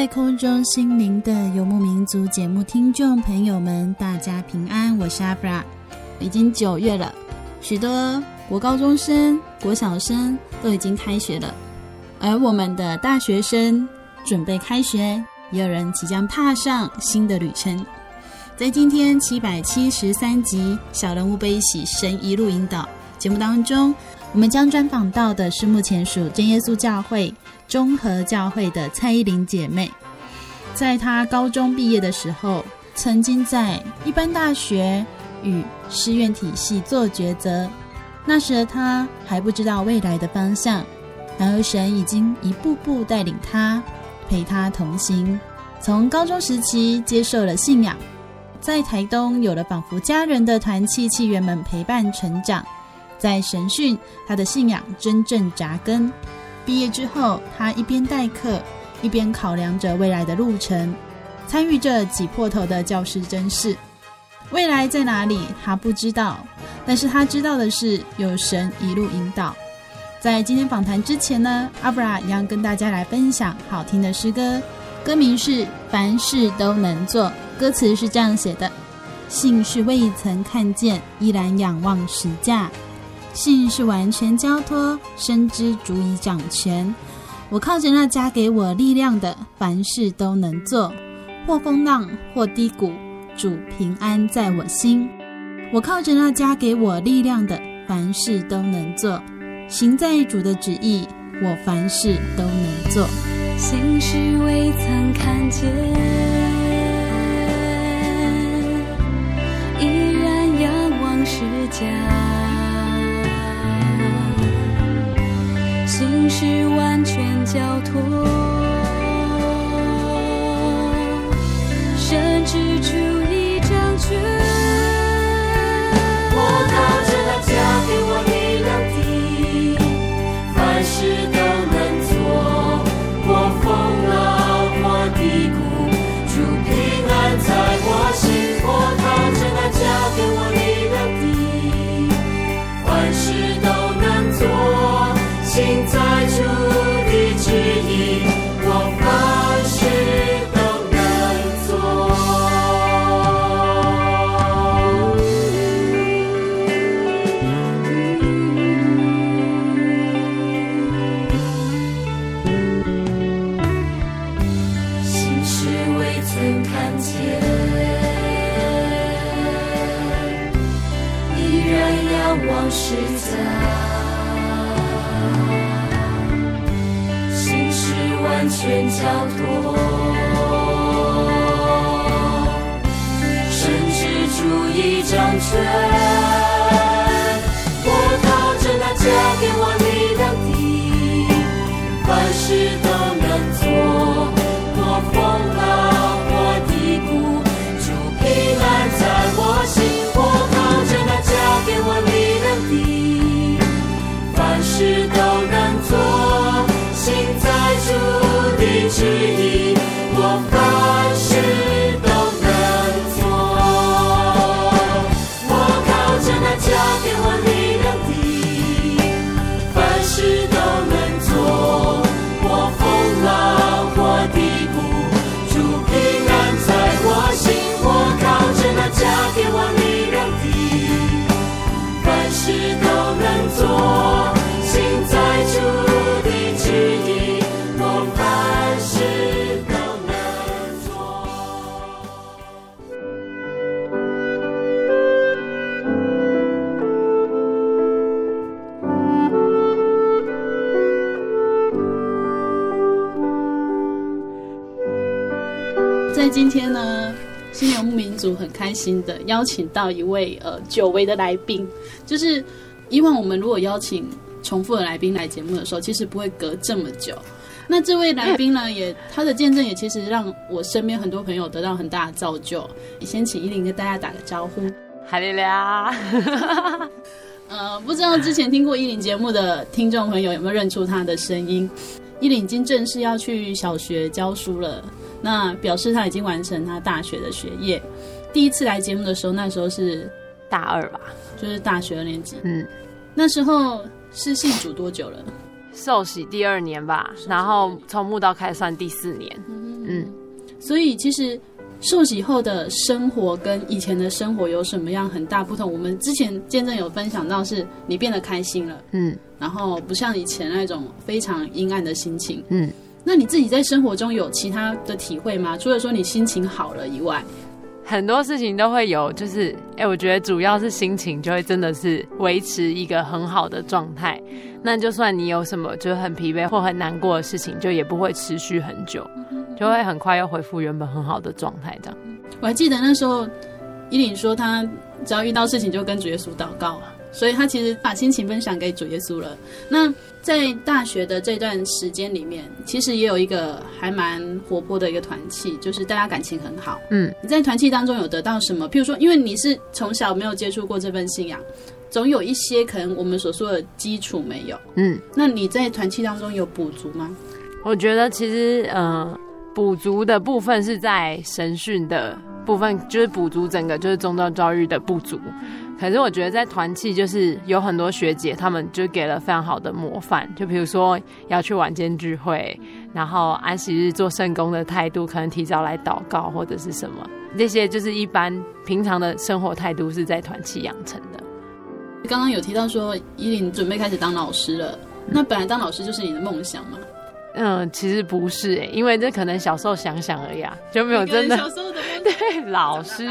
在空中，心灵的游牧民族节目听众朋友们，大家平安，我是阿布拉。已经九月了，许多国高中生、国小生都已经开学了，而我们的大学生准备开学，也有人即将踏上新的旅程。在今天七百七十三集《小人物悲喜，神一路引导》节目当中，我们将专访到的是目前属真耶稣教会。中和教会的蔡依林姐妹，在她高中毕业的时候，曾经在一般大学与师院体系做抉择。那时的她还不知道未来的方向，然而神已经一步步带领她，陪她同行。从高中时期接受了信仰，在台东有了仿佛家人的团契契员们陪伴成长，在神训，他的信仰真正扎根。毕业之后，他一边代课，一边考量着未来的路程，参与着挤破头的教师甄试。未来在哪里，他不知道，但是他知道的是有神一路引导。在今天访谈之前呢，阿布拉一样跟大家来分享好听的诗歌，歌名是《凡事都能做》，歌词是这样写的：信是未曾看见，依然仰望十架。信是完全交托，深知主已掌权。我靠着那加给我力量的，凡事都能做。或风浪，或低谷，主平安在我心。我靠着那加给我力量的，凡事都能做。行在主的旨意，我凡事都能做。信是未曾看见，依然仰望世界。心事完全交托生智出一张卷旨开心的邀请到一位呃久违的来宾，就是以往我们如果邀请重复的来宾来节目的时候，其实不会隔这么久。那这位来宾呢，也他的见证也其实让我身边很多朋友得到很大的造就。先请依林跟大家打个招呼。哈利利啊！呃，不知道之前听过依林节目的听众朋友有没有认出他的声音？依林已经正式要去小学教书了，那表示他已经完成他大学的学业。第一次来节目的时候，那时候是大二吧，就是大学二年级。嗯，那时候是信主多久了？受洗第二年吧，然后从木道开始算第四年。嗯，嗯，所以其实。受洗后的生活跟以前的生活有什么样很大不同？我们之前见证有分享到，是你变得开心了，嗯，然后不像以前那种非常阴暗的心情，嗯。那你自己在生活中有其他的体会吗？除了说你心情好了以外，很多事情都会有，就是哎，我觉得主要是心情就会真的是维持一个很好的状态。那就算你有什么就是很疲惫或很难过的事情，就也不会持续很久。就会很快又恢复原本很好的状态，这样。我还记得那时候，依琳说她只要遇到事情就跟主耶稣祷告，所以他其实把心情分享给主耶稣了。那在大学的这段时间里面，其实也有一个还蛮活泼的一个团契，就是大家感情很好。嗯，你在团契当中有得到什么？譬如说，因为你是从小没有接触过这份信仰，总有一些可能我们所说的基础没有。嗯，那你在团契当中有补足吗？我觉得其实，嗯、呃。补足的部分是在神训的部分，就是补足整个就是宗教教育的不足。可是我觉得在团契，就是有很多学姐，他们就给了非常好的模范。就比如说要去晚间聚会，然后安息日做圣工的态度，可能提早来祷告或者是什么，这些就是一般平常的生活态度是在团契养成的。刚刚有提到说依琳准备开始当老师了，那本来当老师就是你的梦想吗？嗯，其实不是哎，因为这可能小时候想想而已啊，就没有真的。小时候的 对老师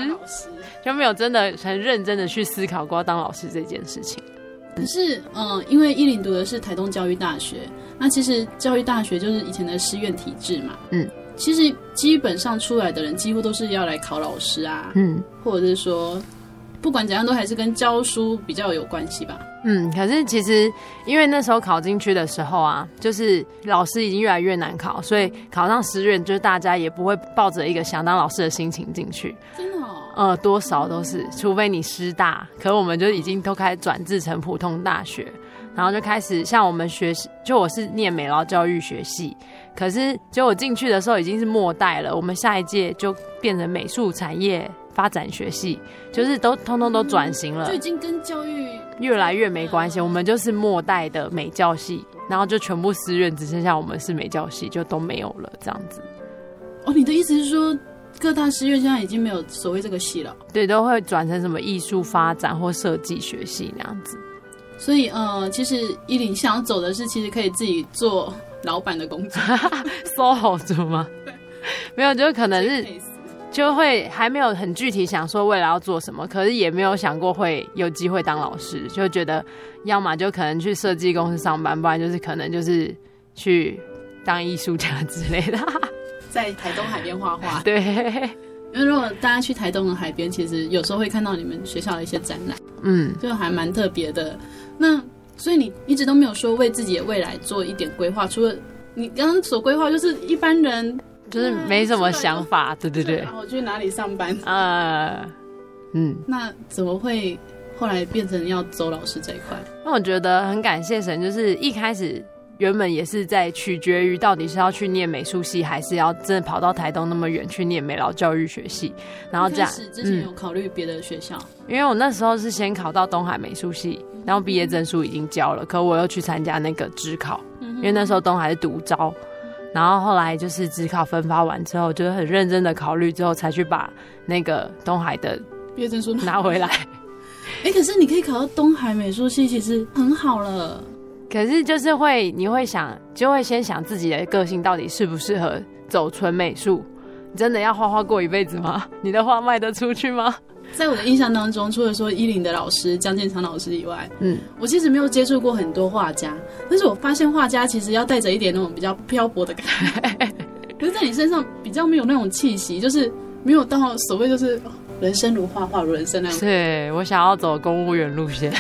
就没有真的很认真的去思考过要当老师这件事情。可是，嗯，因为依林读的是台东教育大学，那其实教育大学就是以前的师院体制嘛。嗯，其实基本上出来的人几乎都是要来考老师啊，嗯，或者是说。不管怎样，都还是跟教书比较有关系吧。嗯，可是其实因为那时候考进去的时候啊，就是老师已经越来越难考，所以考上师院，就是大家也不会抱着一个想当老师的心情进去。真的哦？呃，多少都是，除非你师大，可我们就已经都开始转制成普通大学，然后就开始像我们学习，就我是念美劳教育学系，可是就我进去的时候已经是末代了，我们下一届就变成美术产业。发展学系就是都通通都转型了，就已经跟教育越来越没关系。我们就是末代的美教系，然后就全部私院只剩下我们是美教系，就都没有了这样子。哦，你的意思是说各大师院现在已经没有所谓这个系了？对，都会转成什么艺术发展或设计学系那样子。所以，呃，其实依林想要走的是，其实可以自己做老板的工作，SOHO 族吗？没有，就可能是。就会还没有很具体想说未来要做什么，可是也没有想过会有机会当老师，就觉得要么就可能去设计公司上班，不然就是可能就是去当艺术家之类的，在台东海边画画。对，因为如果大家去台东的海边，其实有时候会看到你们学校的一些展览，嗯，就还蛮特别的。那所以你一直都没有说为自己的未来做一点规划，除了你刚刚所规划，就是一般人。就是没什么想法，对对对。然后去哪里上班？啊，嗯。那怎么会后来变成要走老师这一块？那我觉得很感谢神，就是一开始原本也是在取决于到底是要去念美术系，还是要真的跑到台东那么远去念美劳教育学系。然后这样，之前有考虑别的学校？因为我那时候是先考到东海美术系，然后毕业证书已经交了，可我又去参加那个职考，因为那时候东海是独招。然后后来就是指考分发完之后，就是很认真的考虑之后，才去把那个东海的毕业证书拿回来。哎，可是你可以考到东海美术系，其实很好了。可是就是会，你会想，就会先想自己的个性到底适不适合走纯美术？你真的要画画过一辈子吗？你的画卖得出去吗？在我的印象当中，除了说依林的老师江建昌老师以外，嗯，我其实没有接触过很多画家，但是我发现画家其实要带着一点那种比较漂泊的感觉，可是在你身上比较没有那种气息，就是没有到所谓就是人生如画，画如人生那样。对，我想要走公务员路线。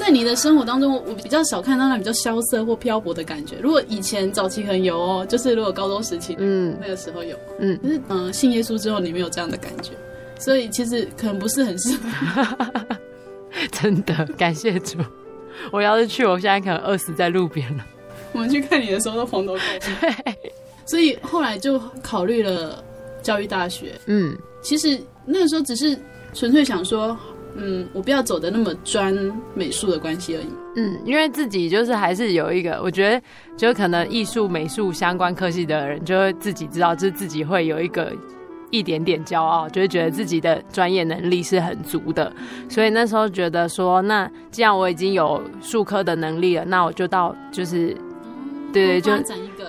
在你的生活当中，我比较少看到那比较萧瑟或漂泊的感觉。如果以前早期可能有哦，就是如果高中时期，嗯，那个时候有，嗯，可是嗯、呃，信耶稣之后你没有这样的感觉，所以其实可能不是很适合。真的，感谢主。我要是去，我现在可能饿死在路边了。我们去看你的时候都蓬头垢面。所以后来就考虑了教育大学。嗯，其实那个时候只是纯粹想说。嗯，我不要走的那么专美术的关系而已。嗯，因为自己就是还是有一个，我觉得就可能艺术美术相关科系的人，就会自己知道，就是自己会有一个一点点骄傲，就会觉得自己的专业能力是很足的。所以那时候觉得说，那既然我已经有术科的能力了，那我就到就是，对对，就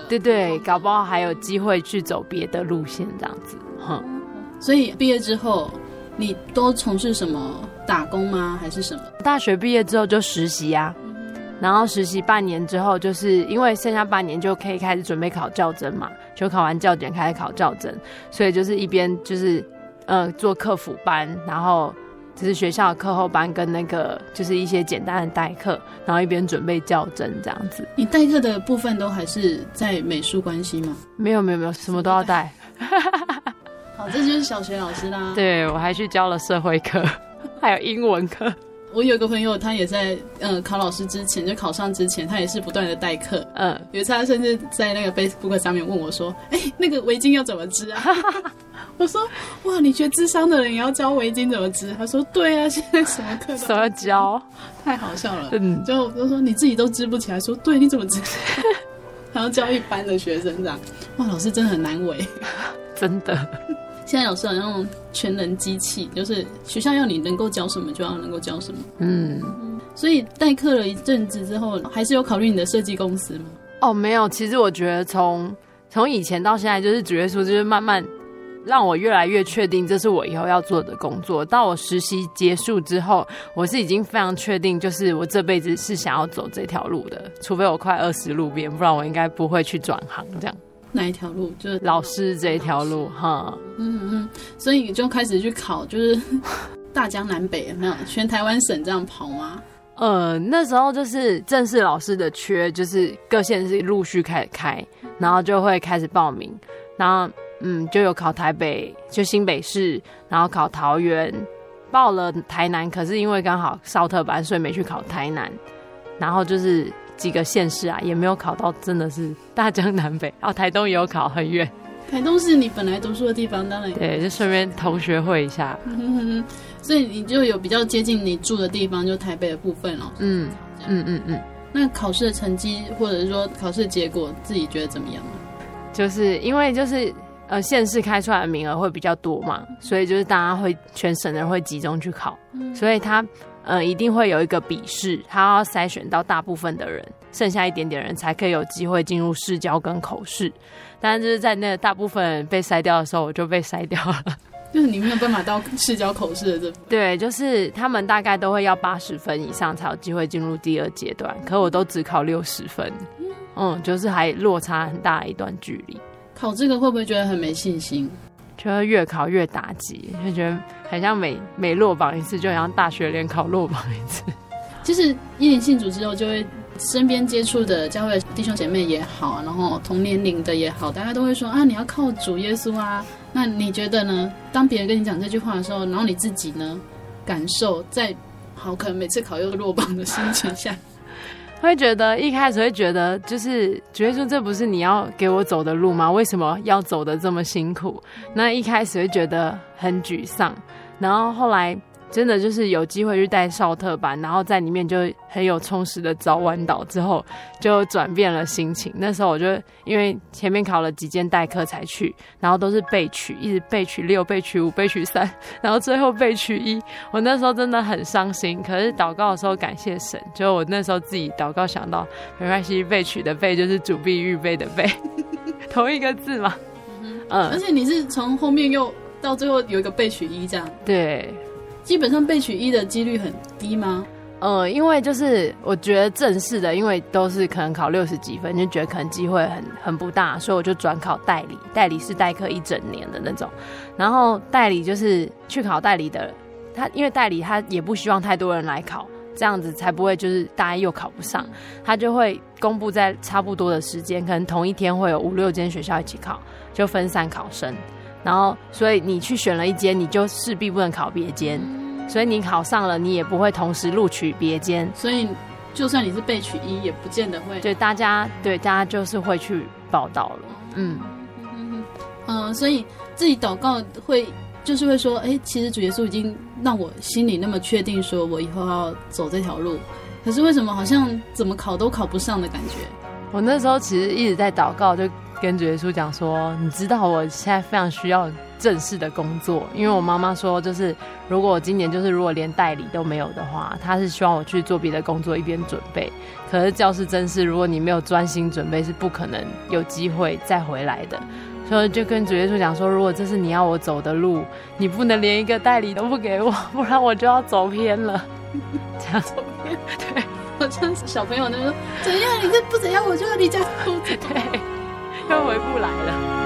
对对，搞不好还有机会去走别的路线这样子。哼，所以毕业之后。你都从事什么打工吗？还是什么？大学毕业之后就实习啊，然后实习半年之后，就是因为剩下半年就可以开始准备考教甄嘛，就考完教检开始考教甄，所以就是一边就是呃做客服班，然后就是学校的课后班跟那个就是一些简单的代课，然后一边准备教甄这样子。你代课的部分都还是在美术关系吗？没有没有没有，什么都要带。好，这就是小学老师啦。对，我还去教了社会课，还有英文课。我有个朋友，他也在呃考老师之前，就考上之前，他也是不断的代课。嗯，有一次他甚至在那个 Facebook 上面问我说：“哎、欸，那个围巾要怎么织啊？” 我说：“哇，你学智商的人也要教围巾怎么织？”他说：“对啊，现在什么课都 什么教，太好笑了。”嗯，就就说你自己都织不起来，说对，你怎么织？还要教一般的学生这样，哇，老师真的很难为，真的。现在老师好像全能机器，就是学校要你能够教什么就要能够教什么。嗯，所以代课了一阵子之后，还是有考虑你的设计公司吗？哦，没有。其实我觉得从从以前到现在，就是主耶稣就是慢慢让我越来越确定这是我以后要做的工作。到我实习结束之后，我是已经非常确定，就是我这辈子是想要走这条路的。除非我快饿死路边，不然我应该不会去转行这样。哪一条路？就是老师这一条路哈。嗯嗯，所以你就开始去考，就是 大江南北有没有全台湾省这样跑吗？呃，那时候就是正式老师的缺，就是各县市陆续开始开，然后就会开始报名，然后嗯，就有考台北，就新北市，然后考桃园，报了台南，可是因为刚好少特班，所以没去考台南，然后就是。几个县市啊，也没有考到，真的是大江南北。哦，台东也有考，很远。台东是你本来读书的地方，当然对，就顺便同学会一下。所以你就有比较接近你住的地方，就台北的部分哦。嗯嗯嗯嗯。那考试的成绩，或者是说考试结果，自己觉得怎么样呢？就是因为就是呃县市开出来的名额会比较多嘛，所以就是大家会全省的人会集中去考，嗯、所以他。嗯，一定会有一个笔试，他要筛选到大部分的人，剩下一点点人才可以有机会进入试教跟口试。但是就是在那大部分被筛掉的时候，我就被筛掉了。就是你没有办法到试教口试的这。对，就是他们大概都会要八十分以上才有机会进入第二阶段，可我都只考六十分，嗯，就是还落差很大一段距离。考这个会不会觉得很没信心？就会越考越打击，就觉得很像每每落榜一次，就好像大学联考落榜一次。就是一年信主之后，就会身边接触的教会弟兄姐妹也好，然后同年龄的也好，大家都会说啊，你要靠主耶稣啊。那你觉得呢？当别人跟你讲这句话的时候，然后你自己呢，感受在好可能每次考又落榜的心情下。会觉得一开始会觉得，就是觉得说这不是你要给我走的路吗？为什么要走的这么辛苦？那一开始会觉得很沮丧，然后后来。真的就是有机会去带少特班，然后在里面就很有充实的早晚岛之后，就转变了心情。那时候我就因为前面考了几间代课才去，然后都是备取，一直备取六、备取五、备取三，然后最后备取一。我那时候真的很伤心，可是祷告的时候感谢神，就我那时候自己祷告想到，没关系，备取的备就是主必预备的备，同一个字嘛。嗯，而且你是从后面又到最后有一个备取一这样。对。基本上被取一的几率很低吗？呃，因为就是我觉得正式的，因为都是可能考六十几分，就觉得可能机会很很不大，所以我就转考代理。代理是代课一整年的那种，然后代理就是去考代理的，他因为代理他也不希望太多人来考，这样子才不会就是大家又考不上，他就会公布在差不多的时间，可能同一天会有五六间学校一起考，就分散考生，然后所以你去选了一间，你就势必不能考别间。所以你考上了，你也不会同时录取别间。所以，就算你是被取一，也不见得会。对，大家对大家就是会去报道了。嗯嗯嗯。所以自己祷告会就是会说，哎、欸，其实主耶稣已经让我心里那么确定，说我以后要走这条路。可是为什么好像怎么考都考不上的感觉？我那时候其实一直在祷告，就跟主耶稣讲说，你知道我现在非常需要。正式的工作，因为我妈妈说，就是如果我今年就是如果连代理都没有的话，她是希望我去做别的工作一边准备。可是教师真是，如果你没有专心准备，是不可能有机会再回来的。所以就跟主耶稣讲说，如果这是你要我走的路，你不能连一个代理都不给我，不然我就要走偏了。这样走偏，对，我像是小朋友那种，怎样？你这不怎样，我就要离家出走，对，又回不来了。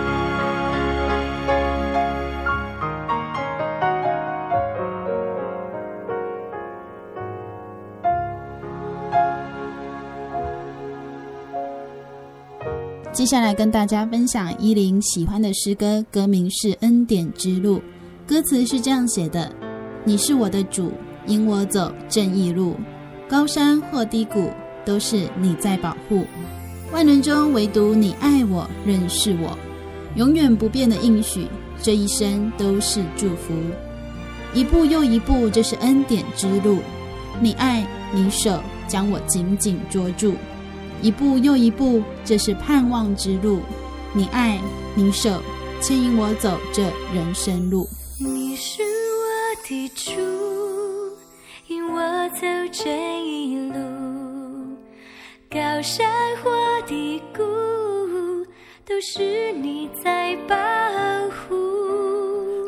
接下来跟大家分享依琳喜欢的诗歌，歌名是《恩典之路》，歌词是这样写的：你是我的主，引我走正义路，高山或低谷都是你在保护，万人中唯独你爱我，认识我，永远不变的应许，这一生都是祝福，一步又一步，这是恩典之路，你爱你手将我紧紧捉住。一步又一步，这是盼望之路。你爱，你手牵引我走这人生路。你是我的主，引我走这一路。高山或低谷，都是你在保护。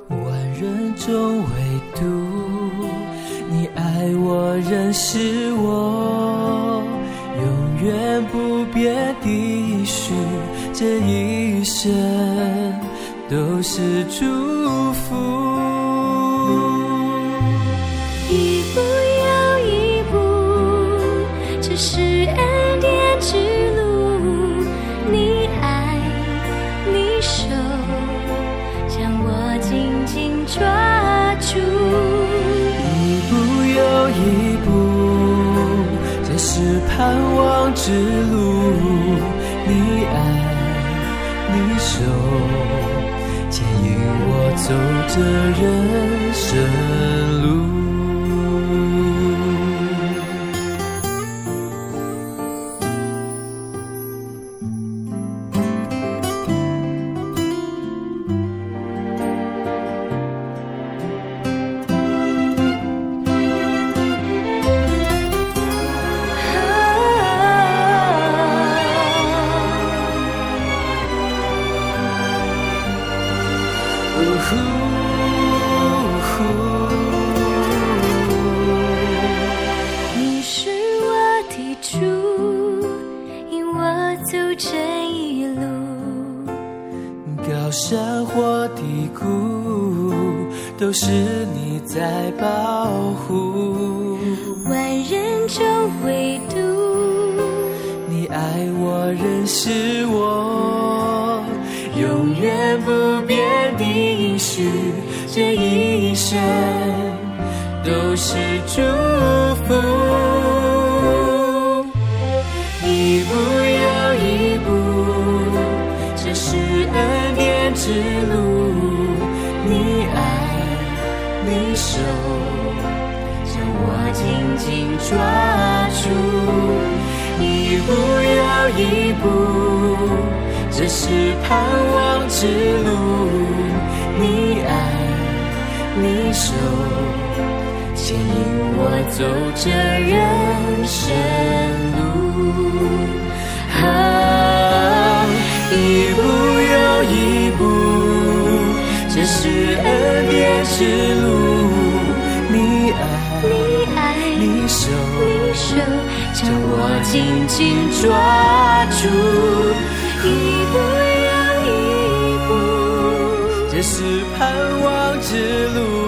万人中唯独你爱我，认识我。永远不变的许，这一生都是祝福。之路，你爱，你手牵引我走这人生。唯独你爱我，认识我，永远不变的应许，这一生都是祝福，一步又一步，这是恩典之路，你爱你守，将我紧紧抓。不要一步，这是盼望之路。你爱，你手牵引我走这人生路。啊，一步又一步，这是恩典之路。你爱。你你手将我紧紧抓住，一步又一步，这是盼望之路。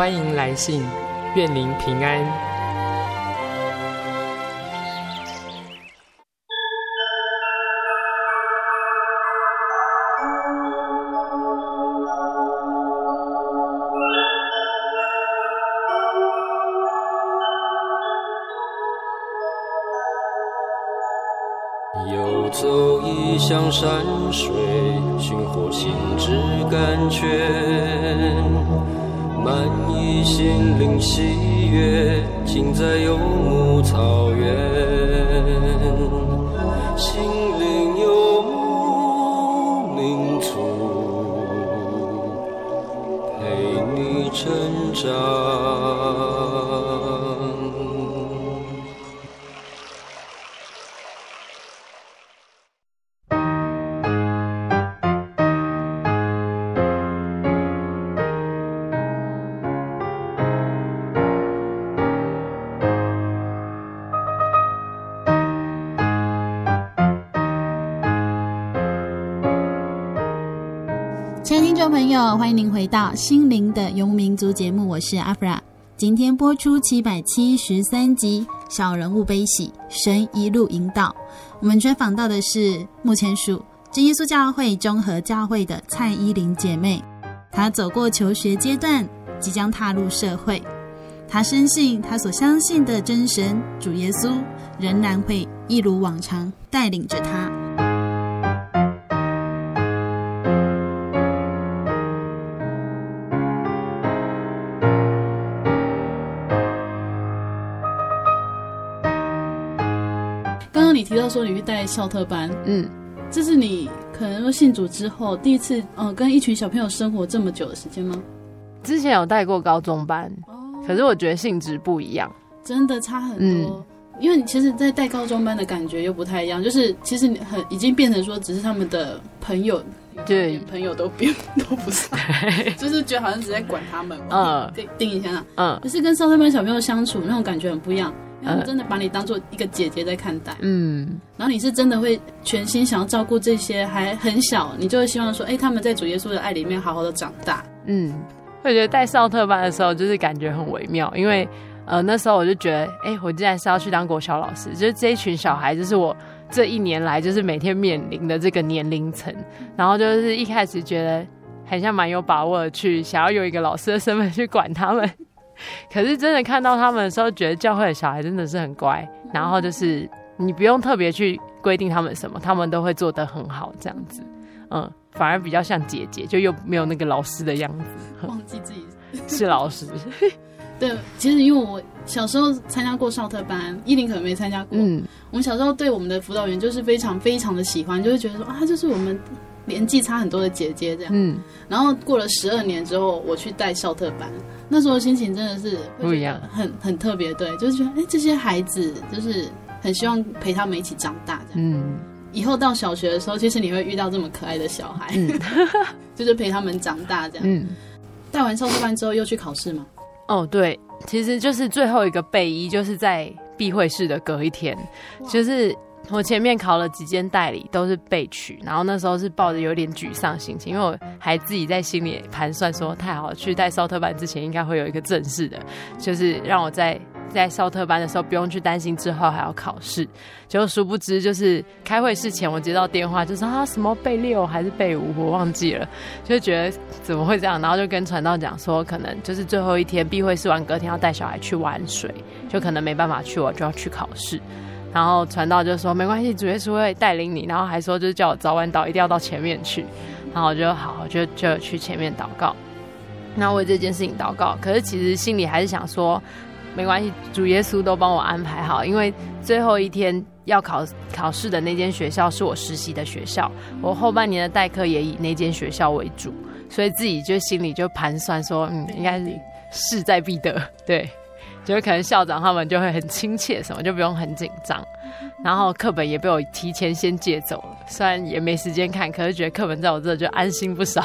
欢迎来信，愿您平安。到《心灵的游牧民族》节目，我是阿弗拉。今天播出七百七十三集《小人物悲喜，神一路引导》。我们专访到的是目前属真耶稣教会中和教会的蔡依林姐妹。她走过求学阶段，即将踏入社会。她深信，她所相信的真神主耶稣仍然会一如往常带领着她。说你去带校特班，嗯，这是你可能说信主之后第一次，呃，跟一群小朋友生活这么久的时间吗？之前有带过高中班，哦，可是我觉得性质不一样，真的差很多。嗯，因为你其实，在带高中班的感觉又不太一样，就是其实你很已经变成说，只是他们的朋友，对，朋友都变 都不是，就是觉得好像只在管他们，嗯，定定一下，嗯，可是跟少特班小朋友相处那种感觉很不一样。他们真的把你当做一个姐姐在看待，嗯，然后你是真的会全心想要照顾这些还很小，你就会希望说，哎、欸，他们在主耶稣的爱里面好好的长大，嗯，我觉得带少特班的时候就是感觉很微妙，因为呃那时候我就觉得，哎、欸，我竟然是要去当国小老师，就是这一群小孩就是我这一年来就是每天面临的这个年龄层，然后就是一开始觉得很像蛮有把握的去想要有一个老师的身份去管他们。可是真的看到他们的时候，觉得教会的小孩真的是很乖，然后就是你不用特别去规定他们什么，他们都会做得很好，这样子，嗯，反而比较像姐姐，就又没有那个老师的样子，忘记自己是老师。对，其实因为我小时候参加过少特班，依琳可能没参加过。嗯，我们小时候对我们的辅导员就是非常非常的喜欢，就会觉得说啊，他就是我们。年纪差很多的姐姐这样，嗯，然后过了十二年之后，我去带校特班，那时候心情真的是不一样，很很特别，对，就是觉得哎，这些孩子就是很希望陪他们一起长大这样，嗯，以后到小学的时候，其实你会遇到这么可爱的小孩，嗯、就是陪他们长大这样，嗯，带完少特班之后又去考试吗？哦，对，其实就是最后一个备一，就是在闭会室的隔一天，就是。我前面考了几间代理都是被取，然后那时候是抱着有点沮丧心情，因为我还自己在心里盘算说，太好了，去带少特班之前应该会有一个正式的，就是让我在在少特班的时候不用去担心之后还要考试。结果殊不知，就是开会事前我接到电话，就说啊什么被六还是被五，我忘记了，就觉得怎么会这样，然后就跟传道讲说，可能就是最后一天闭会试完，隔天要带小孩去玩水，就可能没办法去，我就要去考试。然后传道就说没关系，主耶稣会带领你，然后还说就是叫我早晚祷一定要到前面去，然后我就好，就就去前面祷告。那为这件事情祷告，可是其实心里还是想说，没关系，主耶稣都帮我安排好，因为最后一天要考考试的那间学校是我实习的学校，我后半年的代课也以那间学校为主，所以自己就心里就盘算说，嗯，应该是势在必得，对，就是可能校长他们就会很亲切，什么就不用很紧张，然后课本也被我提前先借走了，虽然也没时间看，可是觉得课本在我这就安心不少。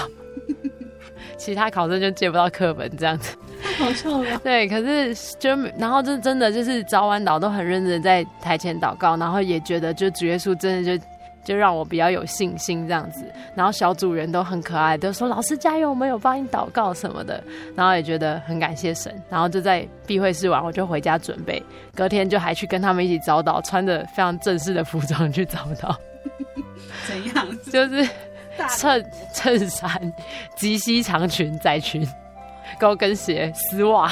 其他考生就借不到课本这样子，太好笑了。对，可是就然后就真的就是早晚祷都很认真在台前祷告，然后也觉得就主耶稣真的就就让我比较有信心这样子。然后小组人都很可爱，都说老师加油，我们有帮你祷告什么的。然后也觉得很感谢神。然后就在闭会室完，我就回家准备，隔天就还去跟他们一起早祷，穿着非常正式的服装去早祷。怎样？就是。衬衬衫、及膝长裙、窄裙、高跟鞋、丝袜，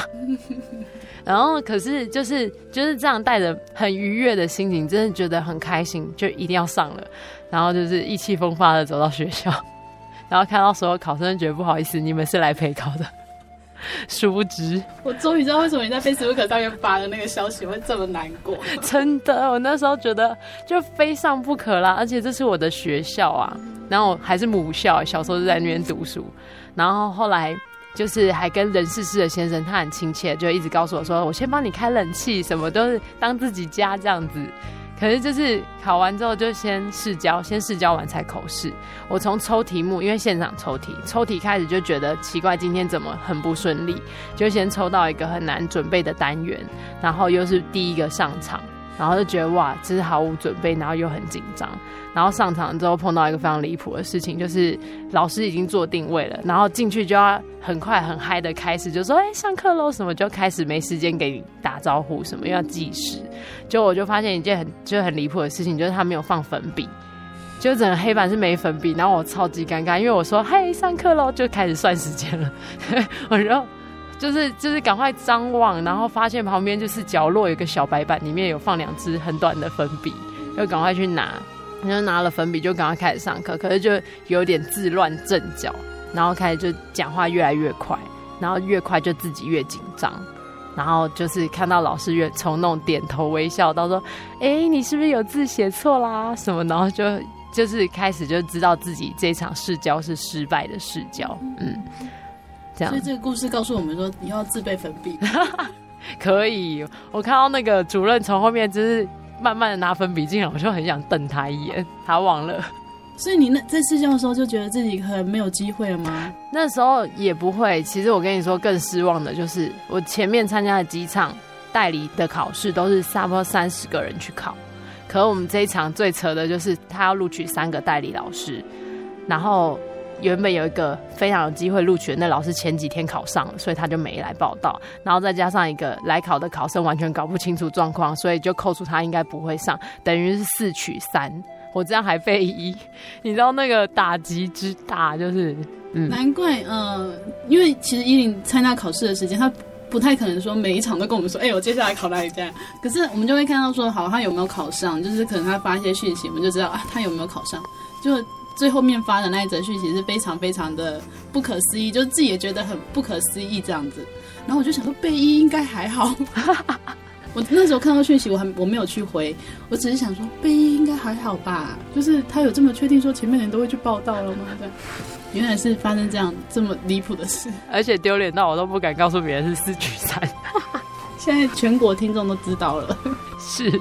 然后可是就是就是这样带着很愉悦的心情，真的觉得很开心，就一定要上了。然后就是意气风发的走到学校，然后看到所有考生，觉得不好意思，你们是来陪考的。殊不知，我终于知道为什么你在 Facebook 上面发的那个消息会这么难过。真的，我那时候觉得就非上不可啦，而且这是我的学校啊，然后还是母校，小时候就在那边读书，然后后来就是还跟人事室的先生，他很亲切，就一直告诉我说，我先帮你开冷气，什么都是当自己家这样子。可是就是考完之后就先试教，先试教完才口试。我从抽题目，因为现场抽题，抽题开始就觉得奇怪，今天怎么很不顺利？就先抽到一个很难准备的单元，然后又是第一个上场。然后就觉得哇，真是毫无准备，然后又很紧张。然后上场之后碰到一个非常离谱的事情，就是老师已经做定位了，然后进去就要很快很嗨的开始，就说哎、上课喽什么，就开始没时间给你打招呼什么，又要计时。就我就发现一件很就很离谱的事情，就是他没有放粉笔，就整个黑板是没粉笔，然后我超级尴尬，因为我说嘿上课喽，就开始算时间了，我说。就是就是赶快张望，然后发现旁边就是角落有个小白板，里面有放两支很短的粉笔，就赶快去拿，然后拿了粉笔就赶快开始上课，可是就有点自乱阵脚，然后开始就讲话越来越快，然后越快就自己越紧张，然后就是看到老师越从那种点头微笑到说，哎、你是不是有字写错啦什么，然后就就是开始就知道自己这场试教是失败的试教，嗯。这样，所以这个故事告诉我们说，你要自备粉笔。可以，我看到那个主任从后面就是慢慢的拿粉笔进来，我就很想瞪他一眼。他忘了，所以你那在试教的时候就觉得自己很没有机会了吗？那时候也不会。其实我跟你说，更失望的就是我前面参加的几场代理的考试都是差不多三十个人去考，可是我们这一场最扯的就是他要录取三个代理老师，然后。原本有一个非常有机会录取的那老师前几天考上了，所以他就没来报到。然后再加上一个来考的考生完全搞不清楚状况，所以就扣除他应该不会上，等于是四取三。我这样还被一，你知道那个打击之大，就是嗯，难怪呃，因为其实依琳参加考试的时间，他不太可能说每一场都跟我们说，哎、我接下来考哪里这样。可是我们就会看到说，好，他有没有考上，就是可能他发一些讯息，我们就知道啊，他有没有考上，就。最后面发的那一则讯息是非常非常的不可思议，就自己也觉得很不可思议这样子。然后我就想说，贝一应该还好。我那时候看到讯息，我还我没有去回，我只是想说，贝一应该还好吧。就是他有这么确定说前面的人都会去报道了吗？对，原来是发生这样这么离谱的事，而且丢脸到我都不敢告诉别人是四局三。现在全国听众都知道了。是，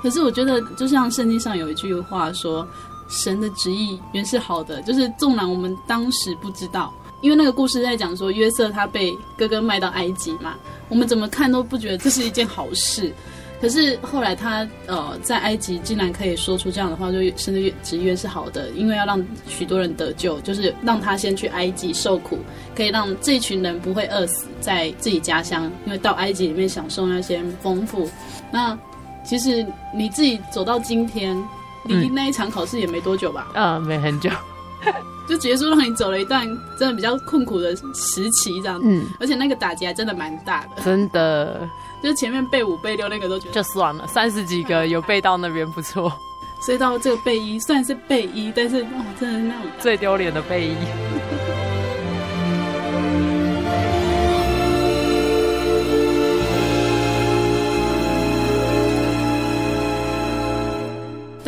可是我觉得，就像圣经上有一句话说。神的旨意原是好的，就是纵然我们当时不知道，因为那个故事在讲说约瑟他被哥哥卖到埃及嘛，我们怎么看都不觉得这是一件好事。可是后来他呃在埃及竟然可以说出这样的话，就甚至职业是好的，因为要让许多人得救，就是让他先去埃及受苦，可以让这群人不会饿死在自己家乡，因为到埃及里面享受那些丰富。那其实你自己走到今天，离那一场考试也没多久吧？嗯，呃、没很久。就结束让你走了一段真的比较困苦的时期，这样子。嗯，而且那个打击还真的蛮大的。真的，就前面背五背六那个都觉得就算了，三十几个有背到那边不错。所以到这个背一，虽然是背一，但是哦，真的是那种最丢脸的背一。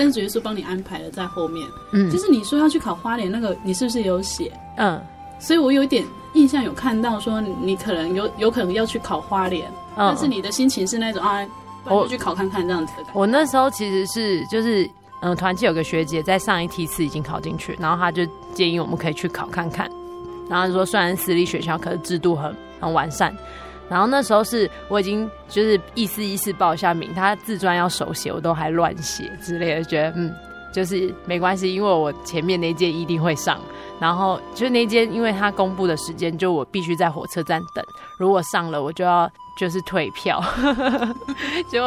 但是主耶稣帮你安排了在后面，嗯，就是你说要去考花莲那个，你是不是有写？嗯，所以我有一点印象，有看到说你可能有有可能要去考花莲，嗯，但是你的心情是那种啊，我去考看看这样子的。我那时候其实是就是嗯，团契有个学姐在上一梯次已经考进去，然后她就建议我们可以去考看看，然后说虽然私立学校，可是制度很很完善。然后那时候是我已经就是意思意思报下名，他自传要手写，我都还乱写之类的，觉得嗯，就是没关系，因为我前面那间一定会上。然后就是那间，因为他公布的时间，就我必须在火车站等，如果上了，我就要就是退票。就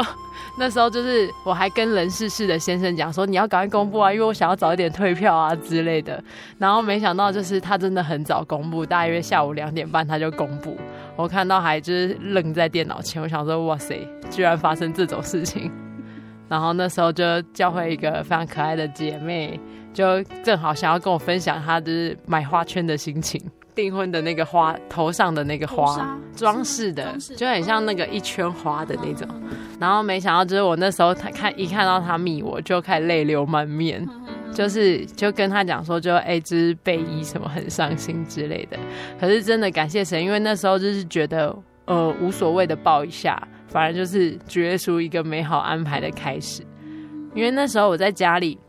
那时候就是我还跟人事室的先生讲说，你要赶快公布啊，因为我想要早一点退票啊之类的。然后没想到就是他真的很早公布，大约下午两点半他就公布。我看到还就是愣在电脑前，我想说哇塞，居然发生这种事情。然后那时候就教会一个非常可爱的姐妹，就正好想要跟我分享她就是买花圈的心情，订婚的那个花头上的那个花装饰的，就很像那个一圈花的那种。然后没想到就是我那时候他看一看到她密我就开始泪流满面。就是就跟他讲说就，就哎，就是背一什么很伤心之类的。可是真的感谢神，因为那时候就是觉得呃无所谓的抱一下，反而就是主耶稣一个美好安排的开始。因为那时候我在家里，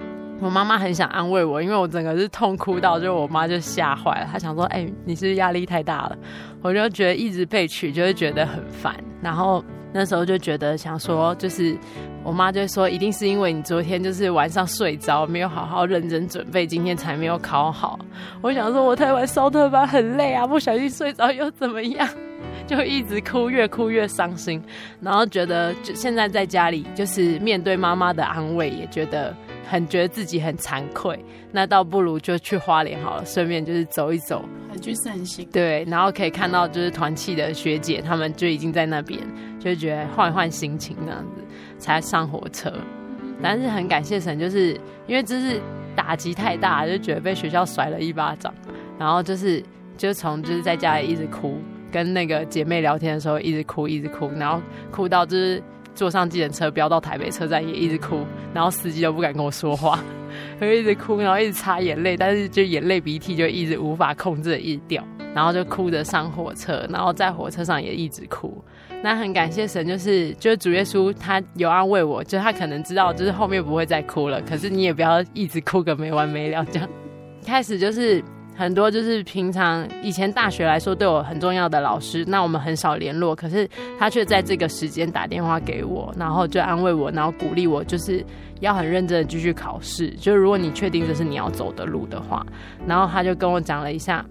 我妈妈很想安慰我，因为我整个是痛哭到，就我妈就吓坏了，她想说，哎，你是压力太大了？我就觉得一直被取，就会觉得很烦。然后那时候就觉得想说，就是。我妈就说，一定是因为你昨天就是晚上睡着，没有好好认真准备，今天才没有考好。我想说，我太晚烧特班很累啊，不小心睡着又怎么样？就一直哭，越哭越伤心，然后觉得就现在在家里，就是面对妈妈的安慰，也觉得很觉得自己很惭愧。那倒不如就去花莲好了，顺便就是走一走，去散心。对，然后可以看到就是团契的学姐，他们就已经在那边，就觉得换换心情那样子。才上火车，但是很感谢神，就是因为这是打击太大，就觉得被学校甩了一巴掌，然后就是就从就是在家里一直哭，跟那个姐妹聊天的时候一直哭一直哭，然后哭到就是坐上计程车飙到台北车站也一直哭，然后司机都不敢跟我说话，就一直哭，然后一直擦眼泪，但是就眼泪鼻涕就一直无法控制的一直掉，然后就哭着上火车，然后在火车上也一直哭。那很感谢神，就是就是主耶稣他有安慰我，就他可能知道就是后面不会再哭了，可是你也不要一直哭个没完没了这样。开始就是很多就是平常以前大学来说对我很重要的老师，那我们很少联络，可是他却在这个时间打电话给我，然后就安慰我，然后鼓励我，就是要很认真的继续考试，就是如果你确定这是你要走的路的话，然后他就跟我讲了一下。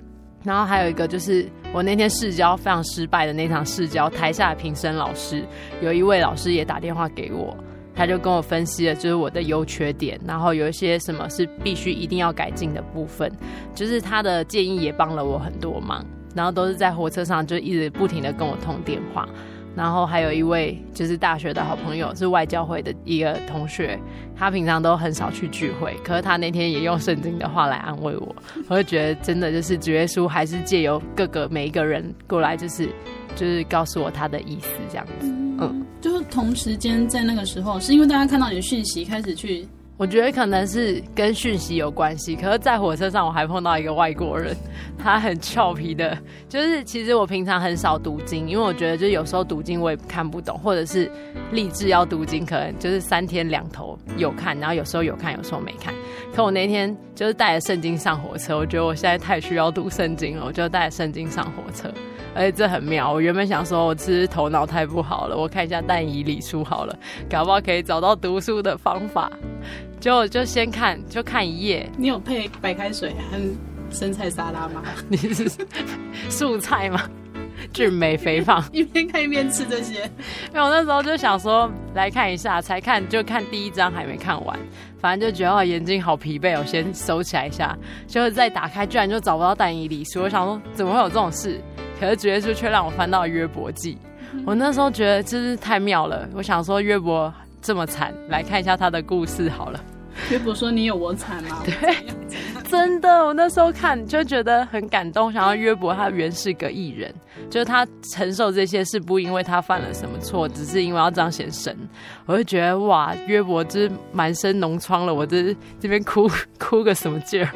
然后还有一个就是我那天试教非常失败的那场试教，台下的评审老师有一位老师也打电话给我，他就跟我分析了就是我的优缺点，然后有一些什么是必须一定要改进的部分，就是他的建议也帮了我很多忙，然后都是在火车上就一直不停的跟我通电话。然后还有一位就是大学的好朋友，是外教会的一个同学，他平常都很少去聚会，可是他那天也用圣经的话来安慰我，我就觉得真的就是主耶稣还是借由各个每一个人过来，就是就是告诉我他的意思这样子，嗯，就是同时间在那个时候，是因为大家看到你的讯息开始去。我觉得可能是跟讯息有关系，可是，在火车上我还碰到一个外国人，他很俏皮的，就是其实我平常很少读经，因为我觉得就有时候读经我也看不懂，或者是立志要读经，可能就是三天两头有看，然后有时候有看，有时候没看。可我那天就是带着圣经上火车，我觉得我现在太需要读圣经了，我就带着圣经上火车。而且这很妙。我原本想说，我只是头脑太不好了，我看一下但以理书好了，搞不好可以找到读书的方法。就就先看，就看一页。你有配白开水和生菜沙拉吗？你是素菜吗？俊美肥胖，一边看一边吃这些。因为我那时候就想说来看一下，才看就看第一章还没看完，反正就觉得我眼睛好疲惫，我先收起来一下，就再打开，居然就找不到但以理书。我想说怎么会有这种事？可是主耶稣却让我翻到约伯记。我那时候觉得真是太妙了。我想说约伯这么惨，来看一下他的故事好了。约伯说：“你有我惨吗？”对，真的，我那时候看就觉得很感动。想要约伯，他原是个艺人，就是他承受这些是不因为他犯了什么错，只是因为要彰显神。我就觉得哇，约伯就是满身脓疮了，我这这边哭 哭个什么劲儿？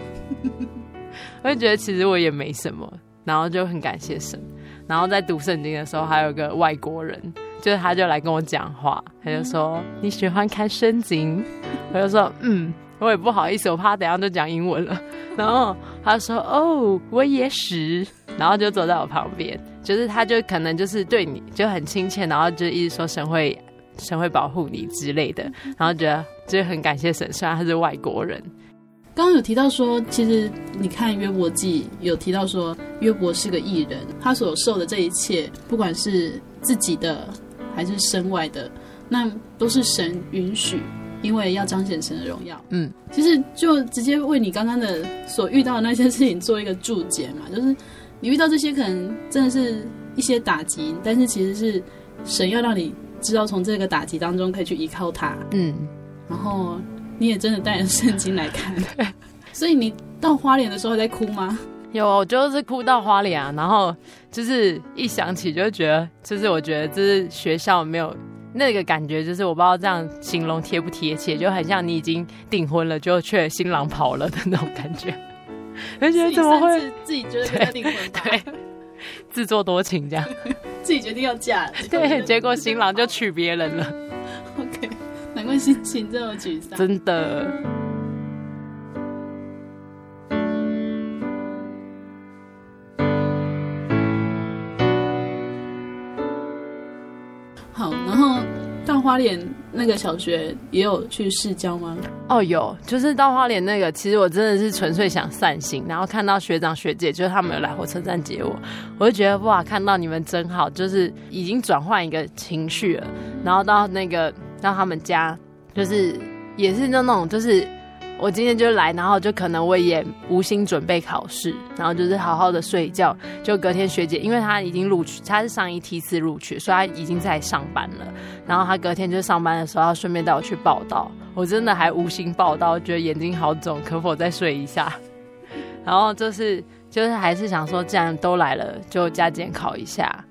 我就觉得其实我也没什么，然后就很感谢神。然后在读圣经的时候，还有个外国人。就是他，就来跟我讲话，他就说你喜欢看圣经，我就说嗯，我也不好意思，我怕他等下就讲英文了。然后他说哦，我也是，然后就坐在我旁边，就是他就可能就是对你就很亲切，然后就一直说神会神会保护你之类的，然后觉得就很感谢神，虽然他是外国人。刚刚有提到说，其实你看约伯记有提到说约伯是个艺人，他所受的这一切，不管是自己的。还是身外的，那都是神允许，因为要彰显神的荣耀。嗯，其实就直接为你刚刚的所遇到的那些事情做一个注解嘛，就是你遇到这些可能真的是一些打击，但是其实是神要让你知道从这个打击当中可以去依靠他。嗯，然后你也真的带着圣经来看，对，所以你到花莲的时候在哭吗？有，我就是哭到花脸啊，然后就是一想起就觉得，就是我觉得这是学校没有那个感觉，就是我不知道这样形容贴不贴切，就很像你已经订婚了，就却新郎跑了的那种感觉。而且怎么会自己觉得要订婚对？对，自作多情这样，自己决定要嫁，对，结果新郎就娶别人了。难怪心情这么沮丧。真的。好，然后到花莲那个小学也有去市郊吗？哦，有，就是到花莲那个，其实我真的是纯粹想散心，然后看到学长学姐，就是他们有来火车站接我，我就觉得哇，看到你们真好，就是已经转换一个情绪了。然后到那个到他们家，就是也是那种就是。我今天就来，然后就可能我也无心准备考试，然后就是好好的睡一觉。就隔天学姐，因为她已经录取，她是上一梯次录取，所以她已经在上班了。然后她隔天就上班的时候，要顺便带我去报道。我真的还无心报道，觉得眼睛好肿，可否再睡一下？然后就是就是还是想说，既然都来了，就加减考一下。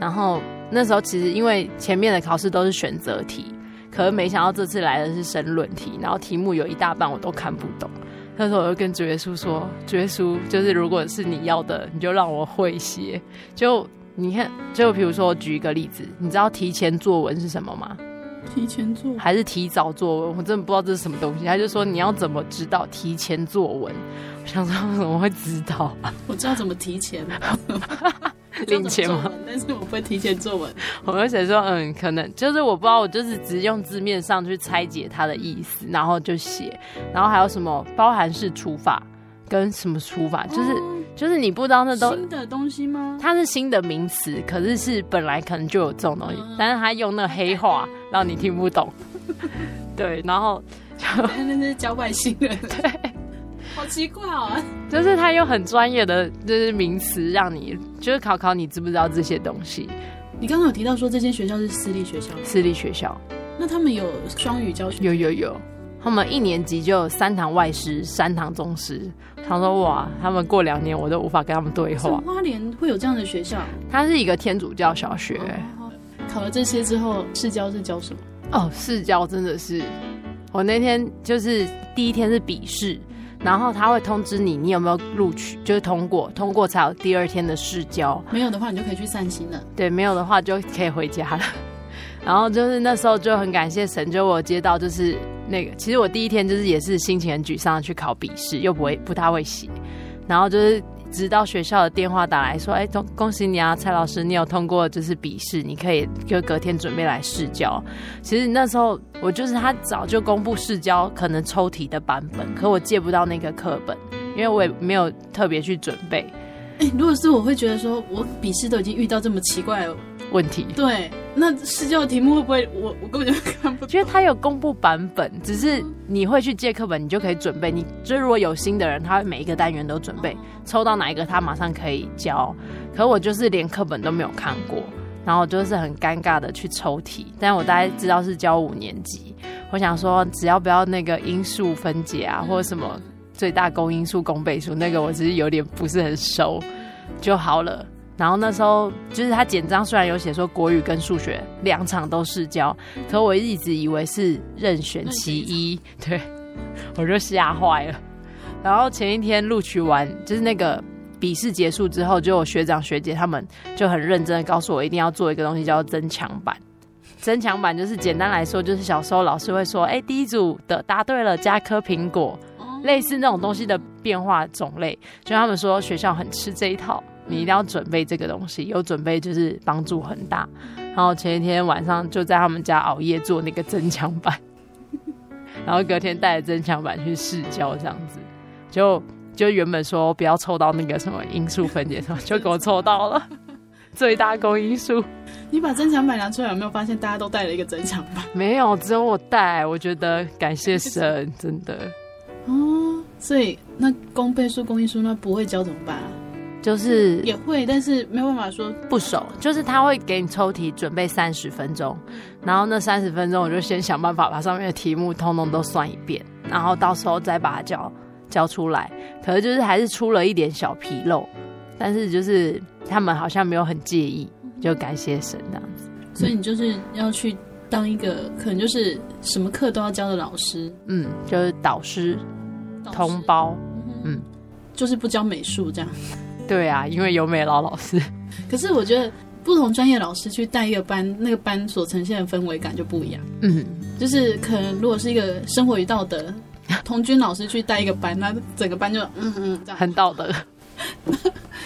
然后那时候其实因为前面的考试都是选择题。可是没想到这次来的是申论题，然后题目有一大半我都看不懂。那时候我就跟主耶稣说：“主耶稣，就是如果是你要的，你就让我会写。”就你看，就比如说我举一个例子，你知道提前作文是什么吗？提前作文还是提早作文？我真的不知道这是什么东西。他就说你要怎么知道提前作文？我想说我 怎么会知道啊？我知道怎么提前。领钱吗？但是我不会提前作文。我就想说，嗯，可能就是我不知道，我就是只用字面上去拆解它的意思，然后就写。然后还有什么包含式除法跟什么除法，就是、哦、就是你不知道那都新的东西吗？它是新的名词，可是是本来可能就有这种东西，嗯、但是他用那黑话让你听不懂。对，然后就那是教外星人。对。好奇怪哦，就是他用很专业的就是名词，让你就是考考你知不知道这些东西。你刚刚有提到说这间学校是私立学校，私立学校，那他们有双语教学？有有有，他们一年级就有三堂外师，三堂中师。他说哇，他们过两年我都无法跟他们对话。花莲会有这样的学校？它是一个天主教小学。哦，考了这些之后，市教是教什么？哦，市教真的是，我那天就是第一天是笔试。然后他会通知你，你有没有录取，就是通过，通过才有第二天的试教。没有的话，你就可以去散心了。对，没有的话就可以回家了。然后就是那时候就很感谢神，就我接到就是那个，其实我第一天就是也是心情很沮丧去考笔试，又不会不太会写。然后就是直到学校的电话打来说，哎，恭恭喜你啊，蔡老师，你有通过就是笔试，你可以就隔天准备来试教。其实那时候我就是他早就公布试教可能抽题的版本，可我借不到那个课本，因为我也没有特别去准备。如果是我会觉得说，我笔试都已经遇到这么奇怪了问题，对，那试教的题目会不会我我根本就看不懂？觉得他有公布版本，只是你会去借课本，你就可以准备。你就如果有心的人，他会每一个单元都准备，抽到哪一个他马上可以教。可我就是连课本都没有看过，然后就是很尴尬的去抽题。但我大概知道是教五年级，我想说只要不要那个因数分解啊，或者什么。最大公因数、公倍数，那个我只是有点不是很熟就好了。然后那时候就是他简章虽然有写说国语跟数学两场都试教，可我一直以为是任选其一，对，我就吓坏了。然后前一天录取完，就是那个笔试结束之后，就有学长学姐他们就很认真的告诉我，一定要做一个东西叫增强版。增强版就是简单来说，就是小时候老师会说，哎，第一组的答对了，加颗苹果。类似那种东西的变化种类，就他们说学校很吃这一套，你一定要准备这个东西，有准备就是帮助很大。然后前一天晚上就在他们家熬夜做那个增强版，然后隔天带着增强版去试教，这样子就就原本说不要凑到那个什么因素分解什么，就给我凑到了最大公因数。你把增强版拿出来，有没有发现大家都带了一个增强版？没有，只有我带。我觉得感谢神，真的。哦，所以那公倍数、公因数那不会教怎么办啊？就是也会，但是没有办法说不熟。就是他会给你抽题，准备三十分钟，然后那三十分钟我就先想办法把上面的题目通通都算一遍，然后到时候再把它教教出来。可是就是还是出了一点小纰漏，但是就是他们好像没有很介意，就感谢神这样子。所以你就是要去当一个可能就是什么课都要教的老师，嗯，就是导师。同胞，嗯，就是不教美术这样。对啊，因为有美劳老师。可是我觉得不同专业老师去带一个班，那个班所呈现的氛围感就不一样。嗯，就是可能如果是一个生活与道德，童军老师去带一个班，那整个班就嗯嗯这样很道德。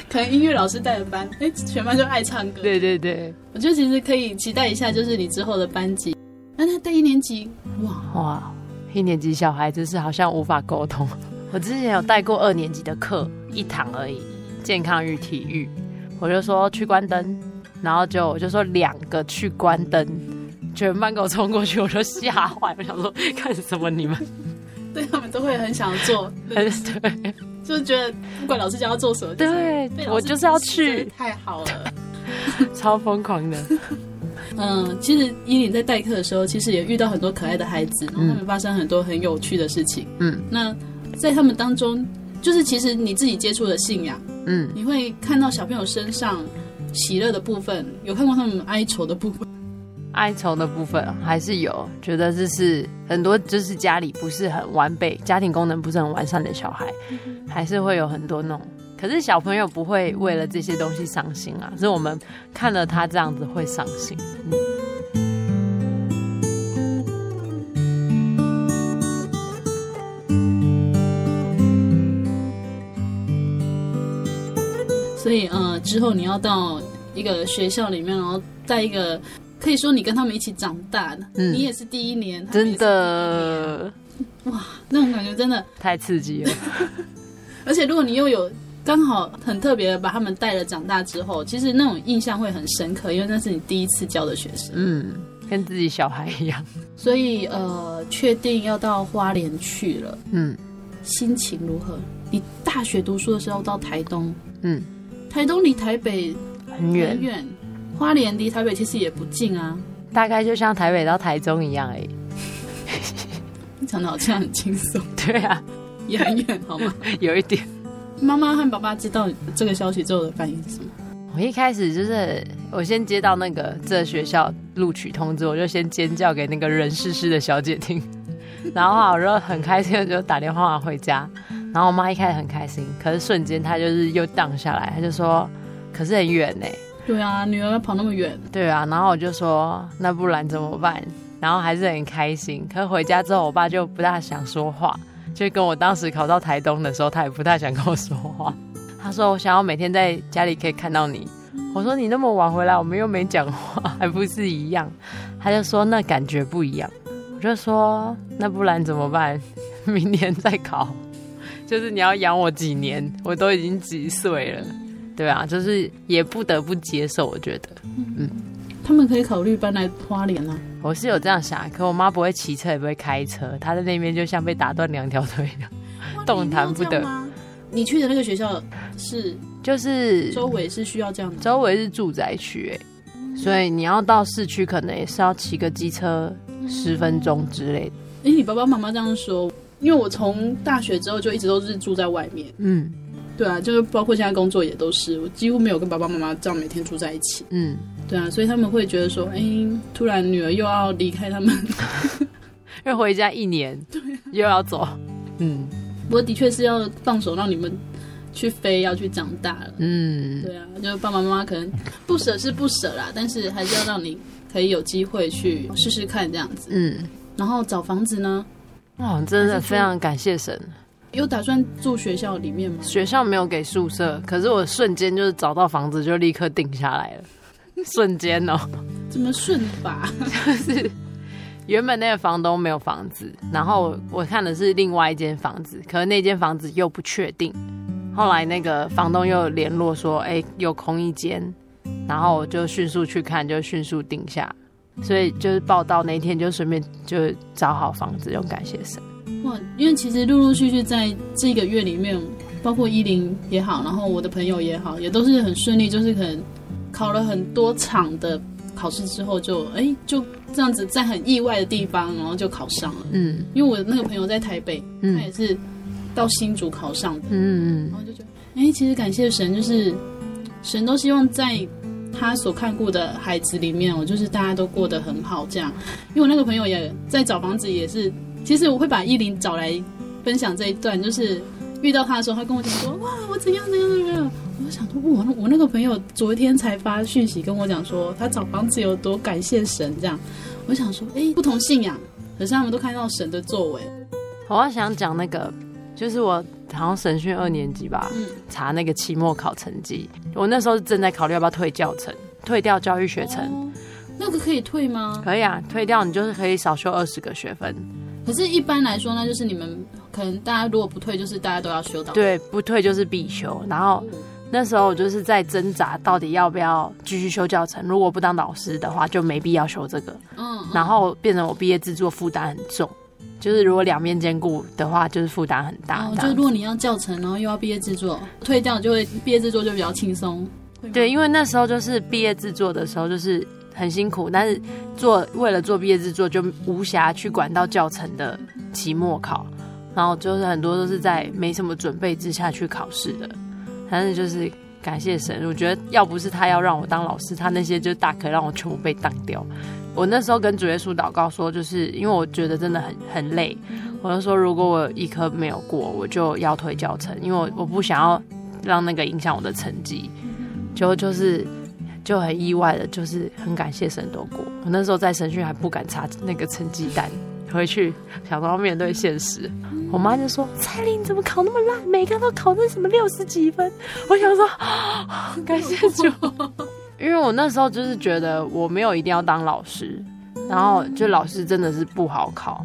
可能音乐老师带的班，哎，全班就爱唱歌。对对对，我觉得其实可以期待一下，就是你之后的班级。那他带一年级，哇哇。一年级小孩子是好像无法沟通。我之前有带过二年级的课，一堂而已，健康与体育。我就说去关灯，然后就我就说两个去关灯，全班给我冲过去，我就吓坏。我想说干什么你们？对他们都会很想做，对，就是觉得不管老师叫他做什么，对，我就是要去，太好了，超疯狂的。嗯，其实伊琳在代课的时候，其实也遇到很多可爱的孩子，然后他们发生很多很有趣的事情。嗯，那在他们当中，就是其实你自己接触的信仰，嗯，你会看到小朋友身上喜乐的部分，有看过他们哀愁的部分？哀愁的部分还是有，觉得这是很多就是家里不是很完备，家庭功能不是很完善的小孩，还是会有很多那种。可是小朋友不会为了这些东西伤心啊，是我们看了他这样子会伤心。嗯。所以呃，之后你要到一个学校里面，然后在一个，可以说你跟他们一起长大的，嗯，你也是第一年，真的，哇，那种感觉真的太刺激了。而且如果你又有。刚好很特别的把他们带了长大之后，其实那种印象会很深刻，因为那是你第一次教的学生，嗯，跟自己小孩一样。所以呃，确定要到花莲去了，嗯，心情如何？你大学读书的时候到台东，嗯，台东离台北很远很远，花莲离台北其实也不近啊，大概就像台北到台中一样而已。讲的好像很轻松，对啊，也很远，好吗？有一点。妈妈和爸爸知道这个消息之后的反应是什么？我一开始就是我先接到那个这学校录取通知，我就先尖叫给那个人事室的小姐听，然后我就很开心的就打电话回家，然后我妈一开始很开心，可是瞬间她就是又荡下来，她就说：“可是很远呢。”对啊，女儿要跑那么远。对啊，然后我就说：“那不然怎么办？”然后还是很开心，可是回家之后，我爸就不大想说话。就跟我当时考到台东的时候，他也不太想跟我说话。他说我想要每天在家里可以看到你。我说你那么晚回来，我们又没讲话，还不是一样？他就说那感觉不一样。我就说那不然怎么办？明年再考，就是你要养我几年？我都已经几岁了，对啊，就是也不得不接受。我觉得，嗯，他们可以考虑搬来花莲啊。我是有这样想，可我妈不会骑车，也不会开车，她在那边就像被打断两条腿一样，动弹不得。你去的那个学校是？就是周围是需要这样的，周围是住宅区哎，所以你要到市区可能也是要骑个机车十分钟之类的。哎、欸，你爸爸妈妈这样说，因为我从大学之后就一直都是住在外面，嗯，对啊，就是包括现在工作也都是，我几乎没有跟爸爸妈妈这样每天住在一起，嗯，对啊，所以他们会觉得说，哎、欸，突然女儿又要离开他们，要回家一年，对，又要走，嗯，我的确是要放手让你们。去飞要去长大了，嗯，对啊，就爸爸妈妈可能不舍是不舍啦，但是还是要让你可以有机会去试试看这样子，嗯，然后找房子呢，哦，真的非常感谢神，有打算住学校里面吗？学校没有给宿舍，可是我瞬间就是找到房子就立刻定下来了，瞬间哦，怎么顺法？就是原本那个房东没有房子，然后我看的是另外一间房子，可是那间房子又不确定。后来那个房东又联络说，哎、欸，有空一间，然后我就迅速去看，就迅速定下，所以就是报到那天就顺便就找好房子，用感谢神。哇，因为其实陆陆续续在这个月里面，包括依林也好，然后我的朋友也好，也都是很顺利，就是可能考了很多场的考试之后就，哎就这样子在很意外的地方，然后就考上了。嗯，因为我那个朋友在台北，嗯、他也是。到新竹考上的，嗯嗯，然后就觉得，哎、欸，其实感谢神，就是神都希望在他所看顾的孩子里面，我就是大家都过得很好，这样。因为我那个朋友也在找房子，也是，其实我会把依林找来分享这一段，就是遇到他的时候，他跟我讲说，哇，我怎样怎样怎样，我想说，我我那个朋友昨天才发讯息跟我讲说，他找房子有多感谢神，这样。我想说，哎、不同信仰，可是他们都看到神的作为。我要想讲那个。就是我好像审讯二年级吧，嗯，查那个期末考成绩。我那时候正在考虑要不要退教程，退掉教育学程。哦，那个可以退吗？可以啊，退掉你就是可以少修二十个学分。可是，一般来说呢，就是你们可能大家如果不退，就是大家都要修到。对，不退就是必修。然后那时候我就是在挣扎，到底要不要继续修教程。如果不当老师的话，就没必要修这个。嗯，嗯，然后变成我毕业制作负担很重。就是如果两面兼顾的话，就是负担很大。哦，就是如果你要教程，然后又要毕业制作，退掉就会毕业制作就比较轻松。对，因为那时候就是毕业制作的时候，就是很辛苦，但是做为了做毕业制作，就无暇去管到教程的期末考，然后就是很多都是在没什么准备之下去考试的。但是就是感谢神，我觉得要不是他要让我当老师，他那些就大可让我全部被当掉。我那时候跟主耶稣祷告说，就是因为我觉得真的很很累，我就说如果我一科没有过，我就要退教程，因为我我不想要让那个影响我的成绩。就就是就很意外的，就是很感谢神都过。我那时候在神训还不敢查那个成绩单，回去想说要面对现实。我妈就说：“蔡玲怎么考那么烂？每个都考那什么六十几分？”我想说，感谢主。因为我那时候就是觉得我没有一定要当老师，然后就老师真的是不好考。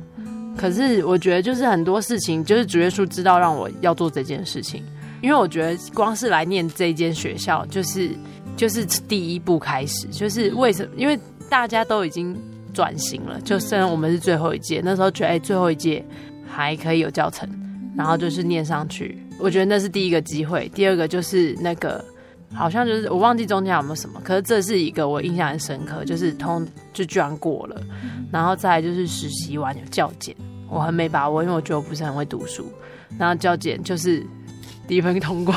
可是我觉得就是很多事情，就是主耶稣知道让我要做这件事情。因为我觉得光是来念这间学校，就是就是第一步开始。就是为什么？因为大家都已经转型了，就虽然我们是最后一届，那时候觉得哎，最后一届还可以有教程，然后就是念上去。我觉得那是第一个机会。第二个就是那个。好像就是我忘记中间有没有什么，可是这是一个我印象很深刻，就是通就居然过了，然后再来就是实习完有教检，我很没把握，因为我觉得我不是很会读书，然后教检就是低分通过，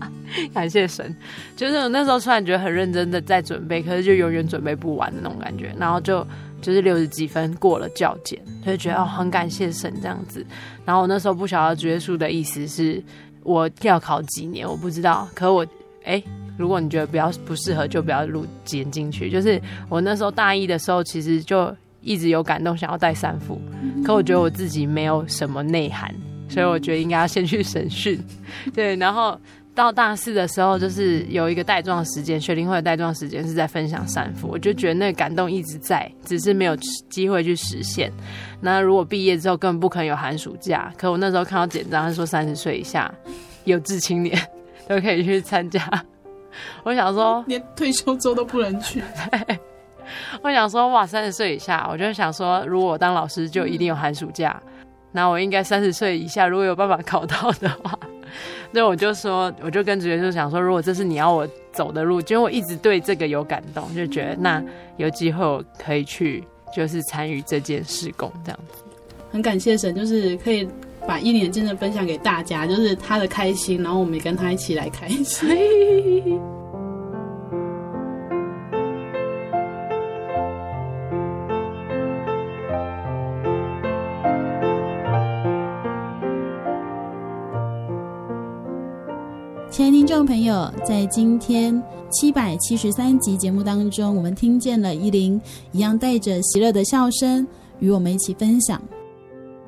感谢神，就是我那时候突然觉得很认真的在准备，可是就永远准备不完的那种感觉，然后就就是六十几分过了教检，就觉得哦很感谢神这样子，然后我那时候不晓得主耶稣的意思是我要考几年，我不知道，可我。哎，如果你觉得比较不适合，就不要录剪进去。就是我那时候大一的时候，其实就一直有感动，想要带三副，可我觉得我自己没有什么内涵，所以我觉得应该要先去审讯。对，然后到大四的时候，就是有一个带状时间，学龄会的带状时间是在分享三副，我就觉得那个感动一直在，只是没有机会去实现。那如果毕业之后根本不可能有寒暑假，可我那时候看到简章，他说三十岁以下有志青年都可以去参加。我想说，连退休之后都不能去。我想说，哇，三十岁以下，我就想说，如果我当老师，就一定有寒暑假。那我应该三十岁以下，如果有办法考到的话。那我就说，我就跟主任就想说，如果这是你要我走的路，因为我一直对这个有感动，就觉得那有机会我可以去，就是参与这件事工这样子。很感谢神，就是可以把一年真的分享给大家，就是他的开心，然后我们也跟他一起来开心。亲爱的听众朋友，在今天七百七十三集节目当中，我们听见了依琳一样带着喜乐的笑声与我们一起分享。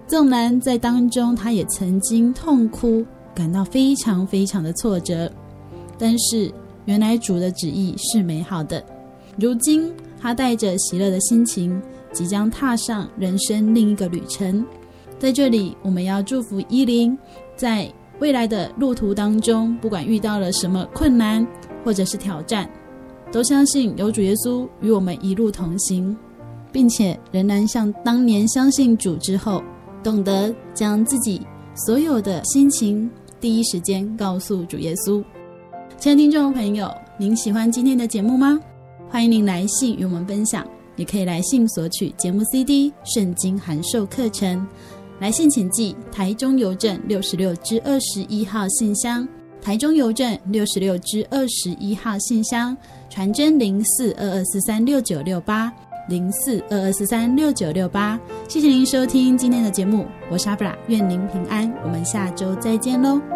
纵然在当中，他也曾经痛哭，感到非常非常的挫折，但是原来主的旨意是美好的。如今他带着喜乐的心情，即将踏上人生另一个旅程。在这里，我们要祝福伊琳在。未来的路途当中，不管遇到了什么困难或者是挑战，都相信有主耶稣与我们一路同行，并且仍然像当年相信主之后，懂得将自己所有的心情第一时间告诉主耶稣。亲爱的听众朋友，您喜欢今天的节目吗？欢迎您来信与我们分享，也可以来信索取节目 CD、圣经函授课程。来信请寄台中邮政六十六支二十一号信箱，台中邮政六十六支二十一号信箱，传真零四二二四三六九六八零四二二四三六九六八。谢谢您收听今天的节目，我是阿布拉，愿您平安，我们下周再见喽。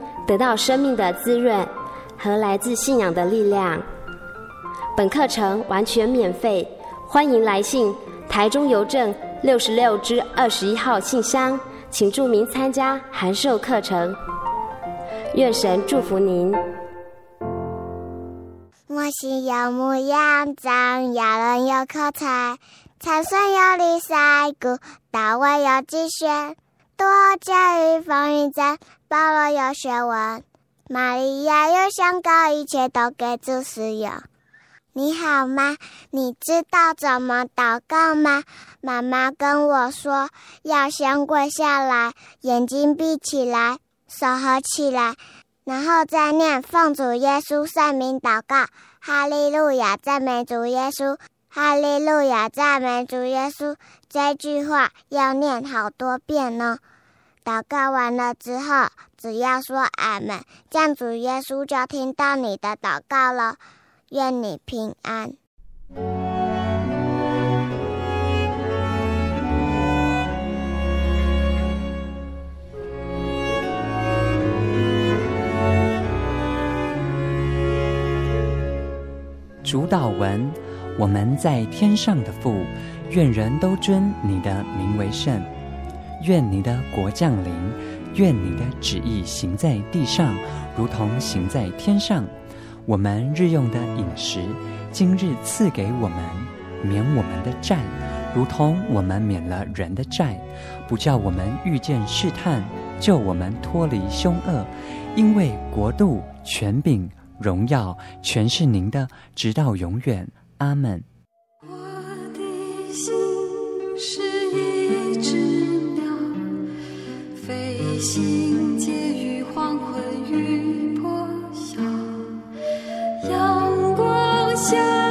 得到生命的滋润和来自信仰的力量。本课程完全免费，欢迎来信台中邮政六十六支二十一号信箱，请注明参加函授课程。愿神祝福您。我心有牧羊长，要人有口才，参孙有李赛古，大卫有机学，多加与风云战。保罗有学问，玛利亚有香膏，一切都给主使用。你好吗？你知道怎么祷告吗？妈妈跟我说，要先跪下来，眼睛闭起来，手合起来，然后再念奉主耶稣圣名祷告。哈利路亚，赞美主耶稣！哈利路亚，赞美主耶稣！这句话要念好多遍呢。祷告完了之后，只要说阿门，这样主耶稣就听到你的祷告了。愿你平安。主祷文：我们在天上的父，愿人都尊你的名为圣。愿你的国降临，愿你的旨意行在地上，如同行在天上。我们日用的饮食，今日赐给我们，免我们的债，如同我们免了人的债，不叫我们遇见试探，救我们脱离凶恶。因为国度、权柄、荣耀，全是您的，直到永远。阿门。我的心是心结于黄昏与破晓，阳光下。